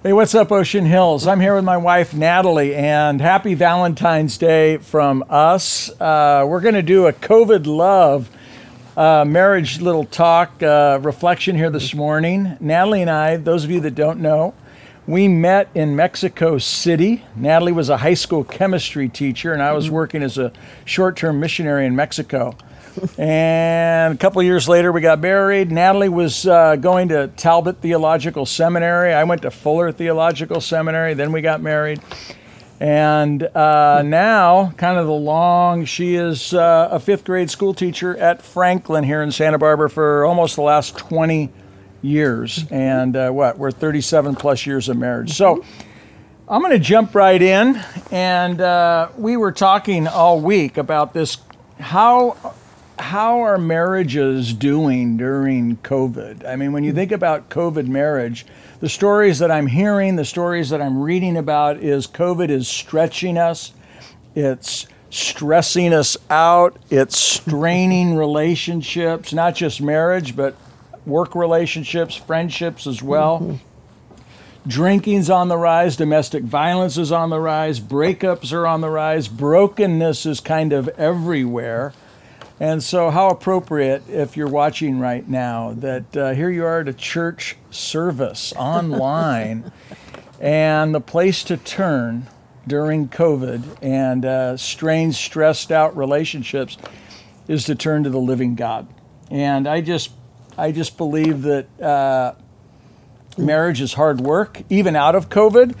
Hey, what's up, Ocean Hills? I'm here with my wife, Natalie, and happy Valentine's Day from us. Uh, we're going to do a COVID love uh, marriage little talk uh, reflection here this morning. Natalie and I, those of you that don't know, we met in Mexico City. Natalie was a high school chemistry teacher, and I was working as a short term missionary in Mexico and a couple years later, we got married. Natalie was uh, going to Talbot Theological Seminary. I went to Fuller Theological Seminary. Then we got married. And uh, now, kind of the long, she is uh, a fifth grade school teacher at Franklin here in Santa Barbara for almost the last 20 years. And uh, what? We're 37 plus years of marriage. So I'm going to jump right in. And uh, we were talking all week about this how how are marriages doing during COVID? I mean, when you think about COVID marriage, the stories that I'm hearing, the stories that I'm reading about is COVID is stretching us. It's stressing us out. It's straining relationships, not just marriage, but work relationships, friendships as well. Mm-hmm. Drinking's on the rise, domestic violence is on the rise, breakups are on the rise, brokenness is kind of everywhere. And so, how appropriate if you're watching right now that uh, here you are at a church service online, and the place to turn during COVID and uh, strange, stressed out relationships is to turn to the living God. And I just, I just believe that uh, marriage is hard work, even out of COVID.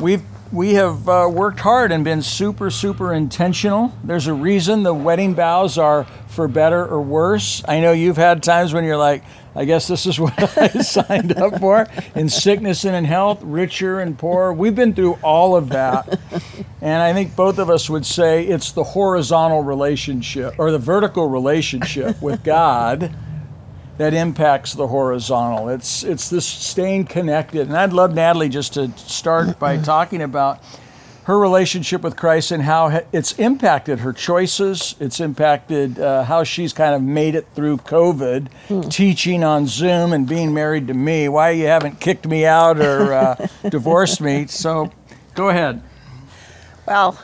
We've we have uh, worked hard and been super, super intentional. There's a reason the wedding vows are for better or worse. I know you've had times when you're like, I guess this is what I signed up for in sickness and in health, richer and poorer. We've been through all of that. And I think both of us would say it's the horizontal relationship or the vertical relationship with God that impacts the horizontal. It's it's this staying connected. And I'd love Natalie just to start by talking about her relationship with Christ and how it's impacted her choices. It's impacted uh, how she's kind of made it through COVID, hmm. teaching on Zoom and being married to me. Why you haven't kicked me out or uh, divorced me? So, go ahead. Well,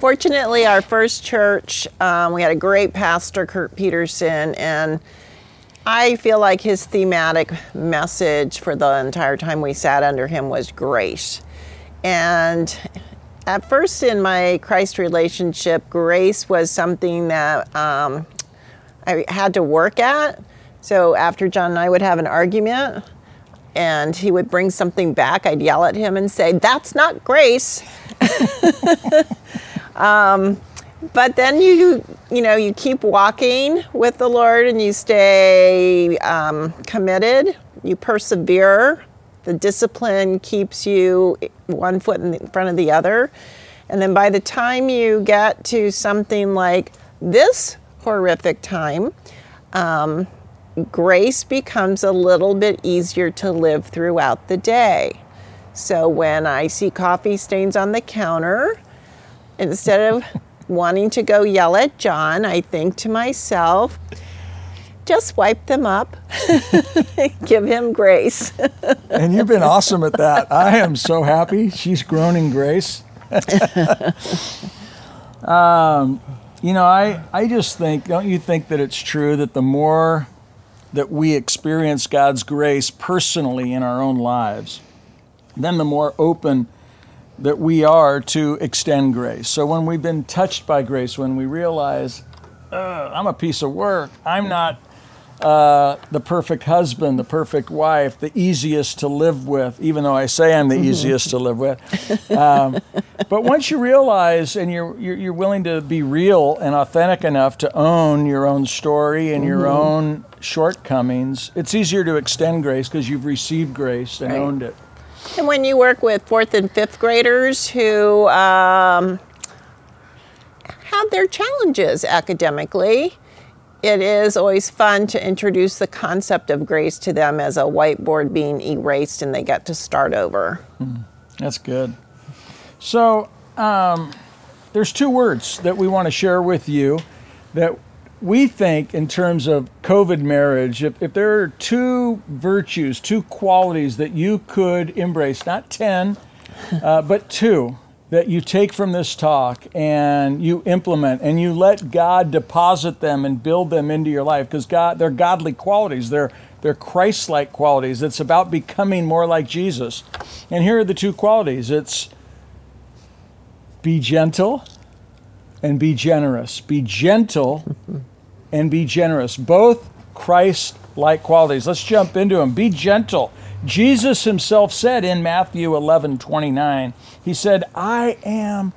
fortunately, our first church, um, we had a great pastor, Kurt Peterson, and I feel like his thematic message for the entire time we sat under him was grace. And at first, in my Christ relationship, grace was something that um, I had to work at. So after John and I would have an argument, and he would bring something back, I'd yell at him and say, That's not grace. um, but then you you know you keep walking with the lord and you stay um, committed. You persevere. The discipline keeps you one foot in front of the other. And then by the time you get to something like this horrific time um, grace becomes a little bit easier to live throughout the day. So when i see coffee stains on the counter instead of wanting to go yell at John, I think to myself, just wipe them up, give him grace. and you've been awesome at that. I am so happy. She's grown in grace. um, you know, I, I just think, don't you think that it's true that the more that we experience God's grace personally in our own lives, then the more open that we are to extend grace. So when we've been touched by grace, when we realize, I'm a piece of work, I'm not uh, the perfect husband, the perfect wife, the easiest to live with, even though I say I'm the mm-hmm. easiest to live with. Um, but once you realize and you're, you're, you're, willing to be real and authentic enough to own your own story and mm-hmm. your own shortcomings, it's easier to extend grace because you've received grace and right. owned it. And when you work with fourth and fifth graders who um, have their challenges academically, it is always fun to introduce the concept of grace to them as a whiteboard being erased and they get to start over. That's good. So, um, there's two words that we want to share with you that we think, in terms of COVID marriage, if, if there are two virtues, two qualities that you could embrace, not 10, uh, but two, that you take from this talk and you implement and you let God deposit them and build them into your life because God they're godly qualities. They're they're Christ-like qualities. It's about becoming more like Jesus. And here are the two qualities. It's be gentle and be generous. Be gentle and be generous. Both Christ-like qualities. Let's jump into them be gentle. Jesus himself said in Matthew 11 29, he said, I am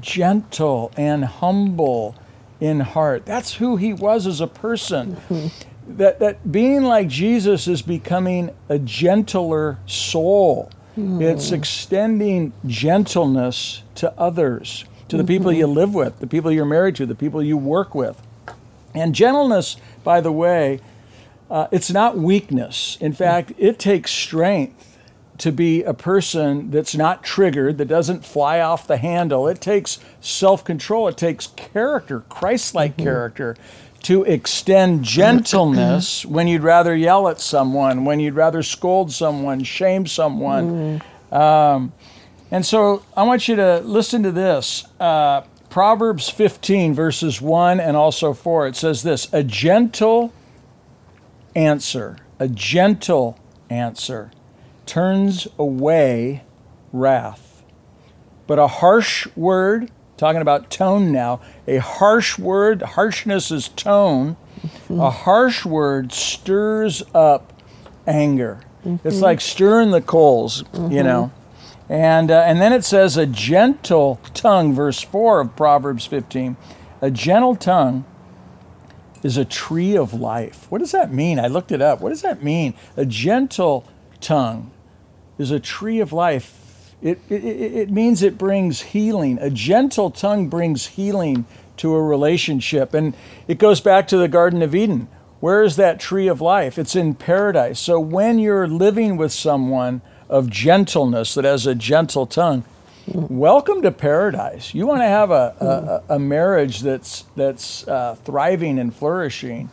gentle and humble in heart. That's who he was as a person. Mm-hmm. That, that being like Jesus is becoming a gentler soul. Mm. It's extending gentleness to others, to the people you live with, the people you're married to, the people you work with. And gentleness, by the way, uh, it's not weakness. In fact, it takes strength to be a person that's not triggered, that doesn't fly off the handle. It takes self control, it takes character, Christ like character, to extend gentleness when you'd rather yell at someone, when you'd rather scold someone, shame someone. Um, and so I want you to listen to this. Uh, Proverbs 15, verses 1 and also 4, it says this A gentle answer, a gentle answer, turns away wrath. But a harsh word, talking about tone now, a harsh word, harshness is tone, a mm-hmm. harsh word stirs up anger. It's mm-hmm. like stirring the coals, you mm-hmm. know. And, uh, and then it says, a gentle tongue, verse 4 of Proverbs 15, a gentle tongue is a tree of life. What does that mean? I looked it up. What does that mean? A gentle tongue is a tree of life. It, it, it means it brings healing. A gentle tongue brings healing to a relationship. And it goes back to the Garden of Eden. Where is that tree of life? It's in paradise. So when you're living with someone of gentleness that has a gentle tongue, welcome to paradise. You want to have a, a, a marriage that's that's uh, thriving and flourishing.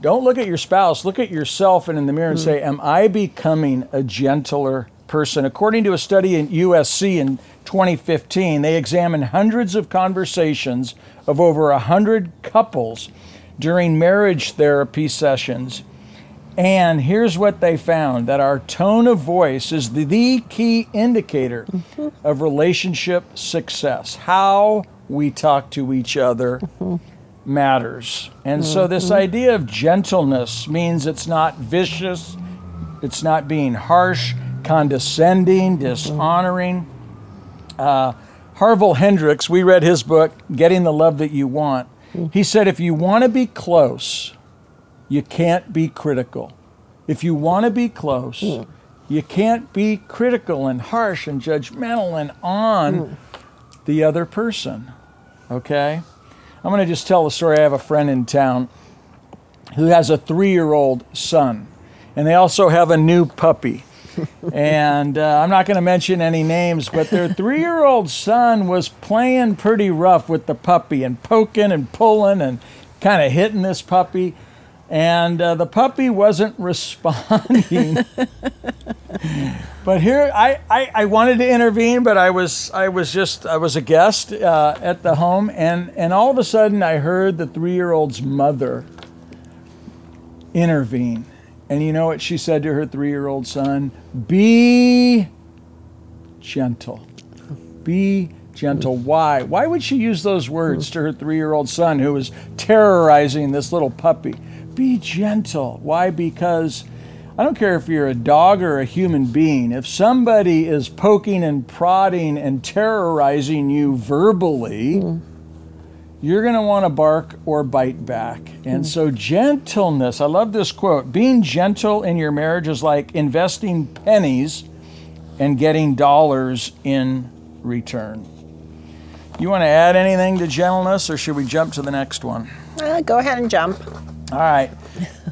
Don't look at your spouse. Look at yourself and in the mirror and say, "Am I becoming a gentler person?" According to a study in USC in 2015, they examined hundreds of conversations of over hundred couples during marriage therapy sessions. And here's what they found that our tone of voice is the, the key indicator mm-hmm. of relationship success. How we talk to each other mm-hmm. matters. And so, this mm-hmm. idea of gentleness means it's not vicious, it's not being harsh, condescending, dishonoring. Uh, Harville Hendrix, we read his book, Getting the Love That You Want. He said, if you want to be close, you can't be critical. If you want to be close, you can't be critical and harsh and judgmental and on the other person. Okay? I'm going to just tell a story. I have a friend in town who has a three year old son, and they also have a new puppy. and uh, I'm not going to mention any names, but their three year old son was playing pretty rough with the puppy and poking and pulling and kind of hitting this puppy. And uh, the puppy wasn't responding. but here, I, I, I, wanted to intervene, but I was, I was just, I was a guest uh, at the home. And, and all of a sudden, I heard the three year old's mother intervene. And you know what she said to her three year old son? Be gentle. Be gentle. Why? Why would she use those words to her three year old son who was terrorizing this little puppy? Be gentle. Why? Because I don't care if you're a dog or a human being, if somebody is poking and prodding and terrorizing you verbally, you're going to want to bark or bite back. And so, gentleness, I love this quote being gentle in your marriage is like investing pennies and getting dollars in return. You want to add anything to gentleness, or should we jump to the next one? Uh, go ahead and jump. All right.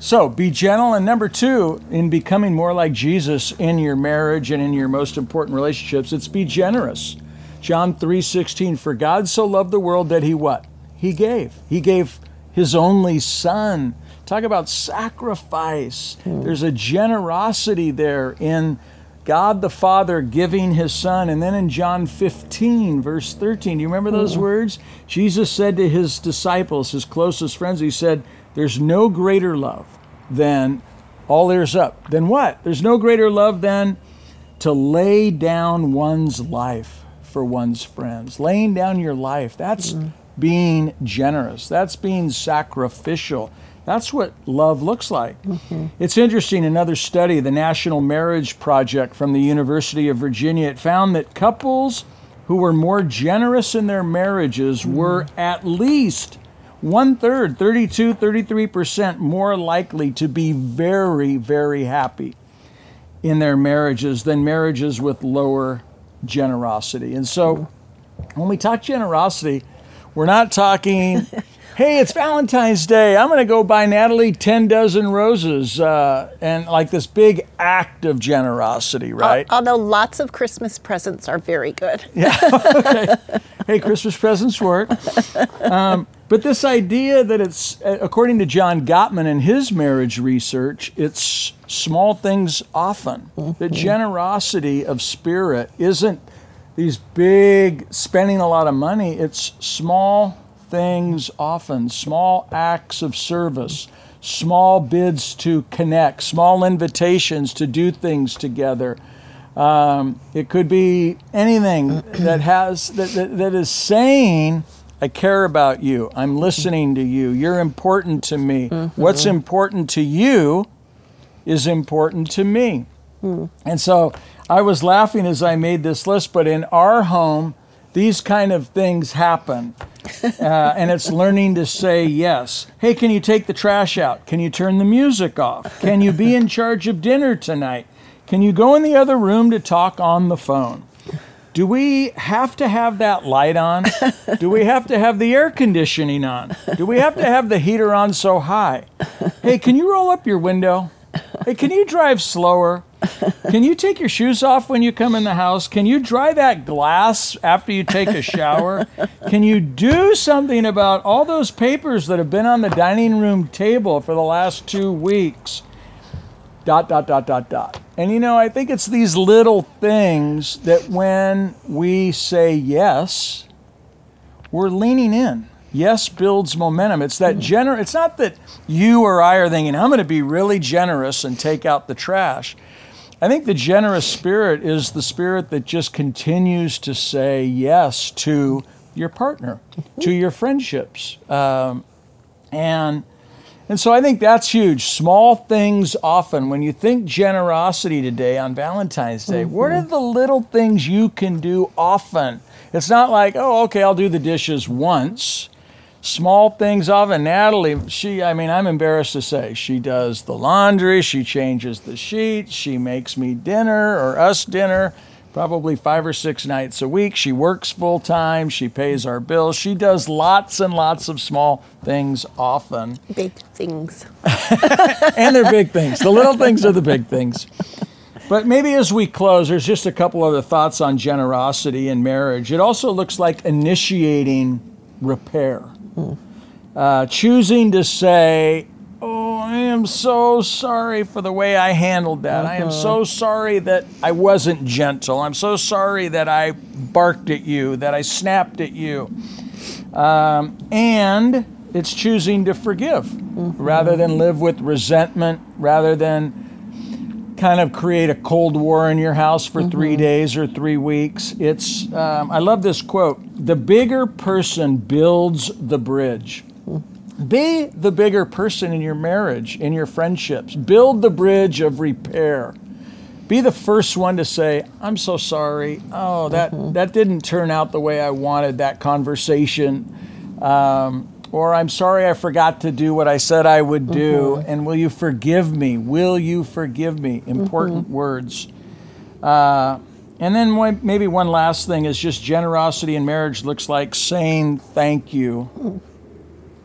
So be gentle. And number two, in becoming more like Jesus in your marriage and in your most important relationships, it's be generous. John 3 16, for God so loved the world that he what? He gave. He gave his only son. Talk about sacrifice. Hmm. There's a generosity there in God the Father giving his Son. And then in John 15, verse 13, do you remember those hmm. words? Jesus said to his disciples, his closest friends, He said, There's no greater love than all ears up. Than what? There's no greater love than to lay down one's life for one's friends. Laying down your life. That's mm. being generous. That's being sacrificial. That's what love looks like. Mm-hmm. It's interesting, another study, the National Marriage Project from the University of Virginia, it found that couples who were more generous in their marriages mm. were at least one third, 32, 33% more likely to be very, very happy in their marriages than marriages with lower generosity. And so when we talk generosity, we're not talking, hey, it's Valentine's Day. I'm going to go buy Natalie 10 dozen roses uh, and like this big act of generosity, right? Although lots of Christmas presents are very good. Yeah. Okay. Hey, Christmas presents work. Um, but this idea that it's, uh, according to John Gottman in his marriage research, it's small things often. The generosity of spirit isn't these big spending a lot of money, it's small things often, small acts of service, small bids to connect, small invitations to do things together. Um, it could be anything that has that, that, that is saying, "I care about you. I'm listening to you. You're important to me. What's important to you is important to me." And so I was laughing as I made this list, but in our home, these kind of things happen. Uh, and it's learning to say yes. Hey, can you take the trash out? Can you turn the music off? Can you be in charge of dinner tonight? Can you go in the other room to talk on the phone? Do we have to have that light on? Do we have to have the air conditioning on? Do we have to have the heater on so high? Hey, can you roll up your window? Hey, can you drive slower? Can you take your shoes off when you come in the house? Can you dry that glass after you take a shower? Can you do something about all those papers that have been on the dining room table for the last two weeks? Dot, dot, dot, dot, dot. And you know, I think it's these little things that when we say yes, we're leaning in. Yes builds momentum. It's that gener it's not that you or I are thinking, I'm going to be really generous and take out the trash. I think the generous spirit is the spirit that just continues to say yes to your partner, to your friendships. Um, and and so I think that's huge. Small things often. When you think generosity today on Valentine's Day, what are mm-hmm. the little things you can do often? It's not like, oh, okay, I'll do the dishes once. Small things often. Natalie, she, I mean, I'm embarrassed to say, she does the laundry, she changes the sheets, she makes me dinner or us dinner probably five or six nights a week. She works full time, she pays our bills, she does lots and lots of small things often. Big things. and they're big things. The little things are the big things. But maybe as we close, there's just a couple other thoughts on generosity in marriage. It also looks like initiating repair, uh, choosing to say, am so sorry for the way I handled that. I am so sorry that I wasn't gentle. I'm so sorry that I barked at you, that I snapped at you. Um, and it's choosing to forgive rather than live with resentment, rather than kind of create a cold war in your house for three days or three weeks. It's um, I love this quote: "The bigger person builds the bridge." Be the bigger person in your marriage, in your friendships. Build the bridge of repair. Be the first one to say, "I'm so sorry. Oh, that that didn't turn out the way I wanted that conversation." Um, or I'm sorry I forgot to do what I said I would do, and will you forgive me? Will you forgive me? Important words. Uh, And then maybe one last thing is just generosity in marriage looks like saying thank you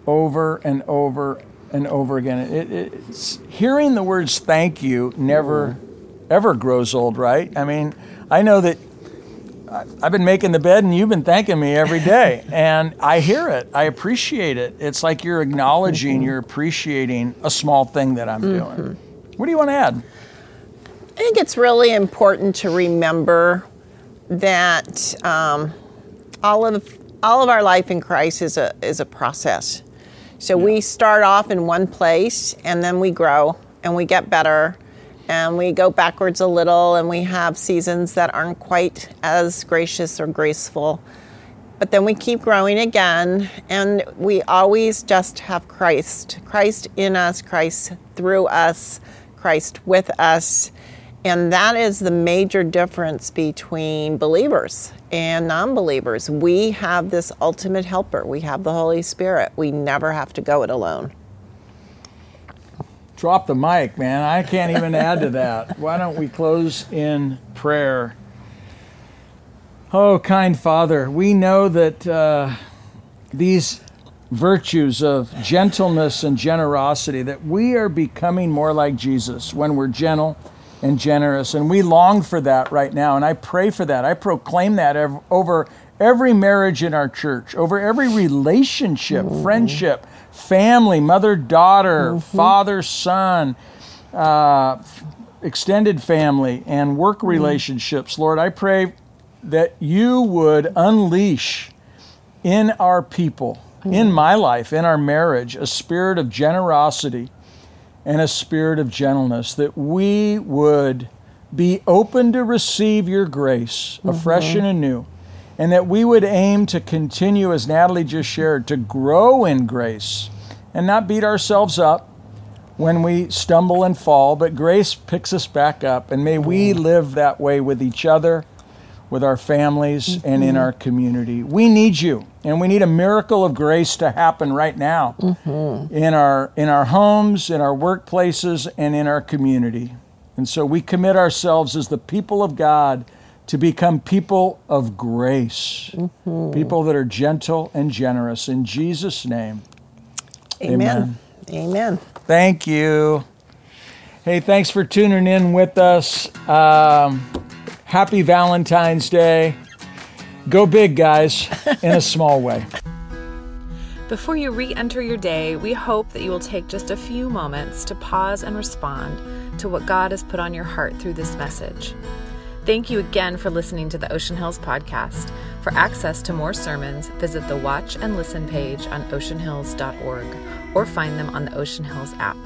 over and over and over again. It, it's, hearing the words thank you never ever grows old, right? I mean, I know that I've been making the bed and you've been thanking me every day. and I hear it. I appreciate it. It's like you're acknowledging, mm-hmm. you're appreciating a small thing that I'm mm-hmm. doing. What do you want to add? I think it's really important to remember that um, all of all of our life in Christ is a is a process. So yeah. we start off in one place and then we grow and we get better and we go backwards a little and we have seasons that aren't quite as gracious or graceful. But then we keep growing again and we always just have Christ. Christ in us, Christ through us, Christ with us. And that is the major difference between believers and non believers. We have this ultimate helper, we have the Holy Spirit. We never have to go it alone drop the mic, man. I can't even add to that. Why don't we close in prayer? Oh, kind Father, we know that uh, these virtues of gentleness and generosity, that we are becoming more like Jesus when we're gentle and generous. And we long for that right now. And I pray for that. I proclaim that over every marriage in our church, over every relationship, mm-hmm. friendship, family, mother, daughter, mm-hmm. father, son, uh, extended family, and work mm-hmm. relationships. Lord, I pray that you would unleash in our people, mm-hmm. in my life, in our marriage, a spirit of generosity and a spirit of gentleness, that we would be open to receive your grace afresh mm-hmm. and anew and that we would aim to continue, as Natalie just shared, to grow in grace and not beat ourselves up when we stumble and fall, but grace picks us back up. And may we live that way with each other, with our families, mm-hmm. and in our community. We need you, and we need a miracle of grace to happen right now mm-hmm. in, our, in our homes, in our workplaces, and in our community. And so we commit ourselves as the people of God to become people of grace, mm-hmm. people that are gentle and generous. In Jesus' name. Amen. Amen. Amen. Thank you. Hey, thanks for tuning in with us. Um, happy Valentine's Day. Go big, guys, in a small way. Before you re enter your day, we hope that you will take just a few moments to pause and respond to what God has put on your heart through this message. Thank you again for listening to the Ocean Hills podcast. For access to more sermons, visit the Watch and Listen page on oceanhills.org or find them on the Ocean Hills app.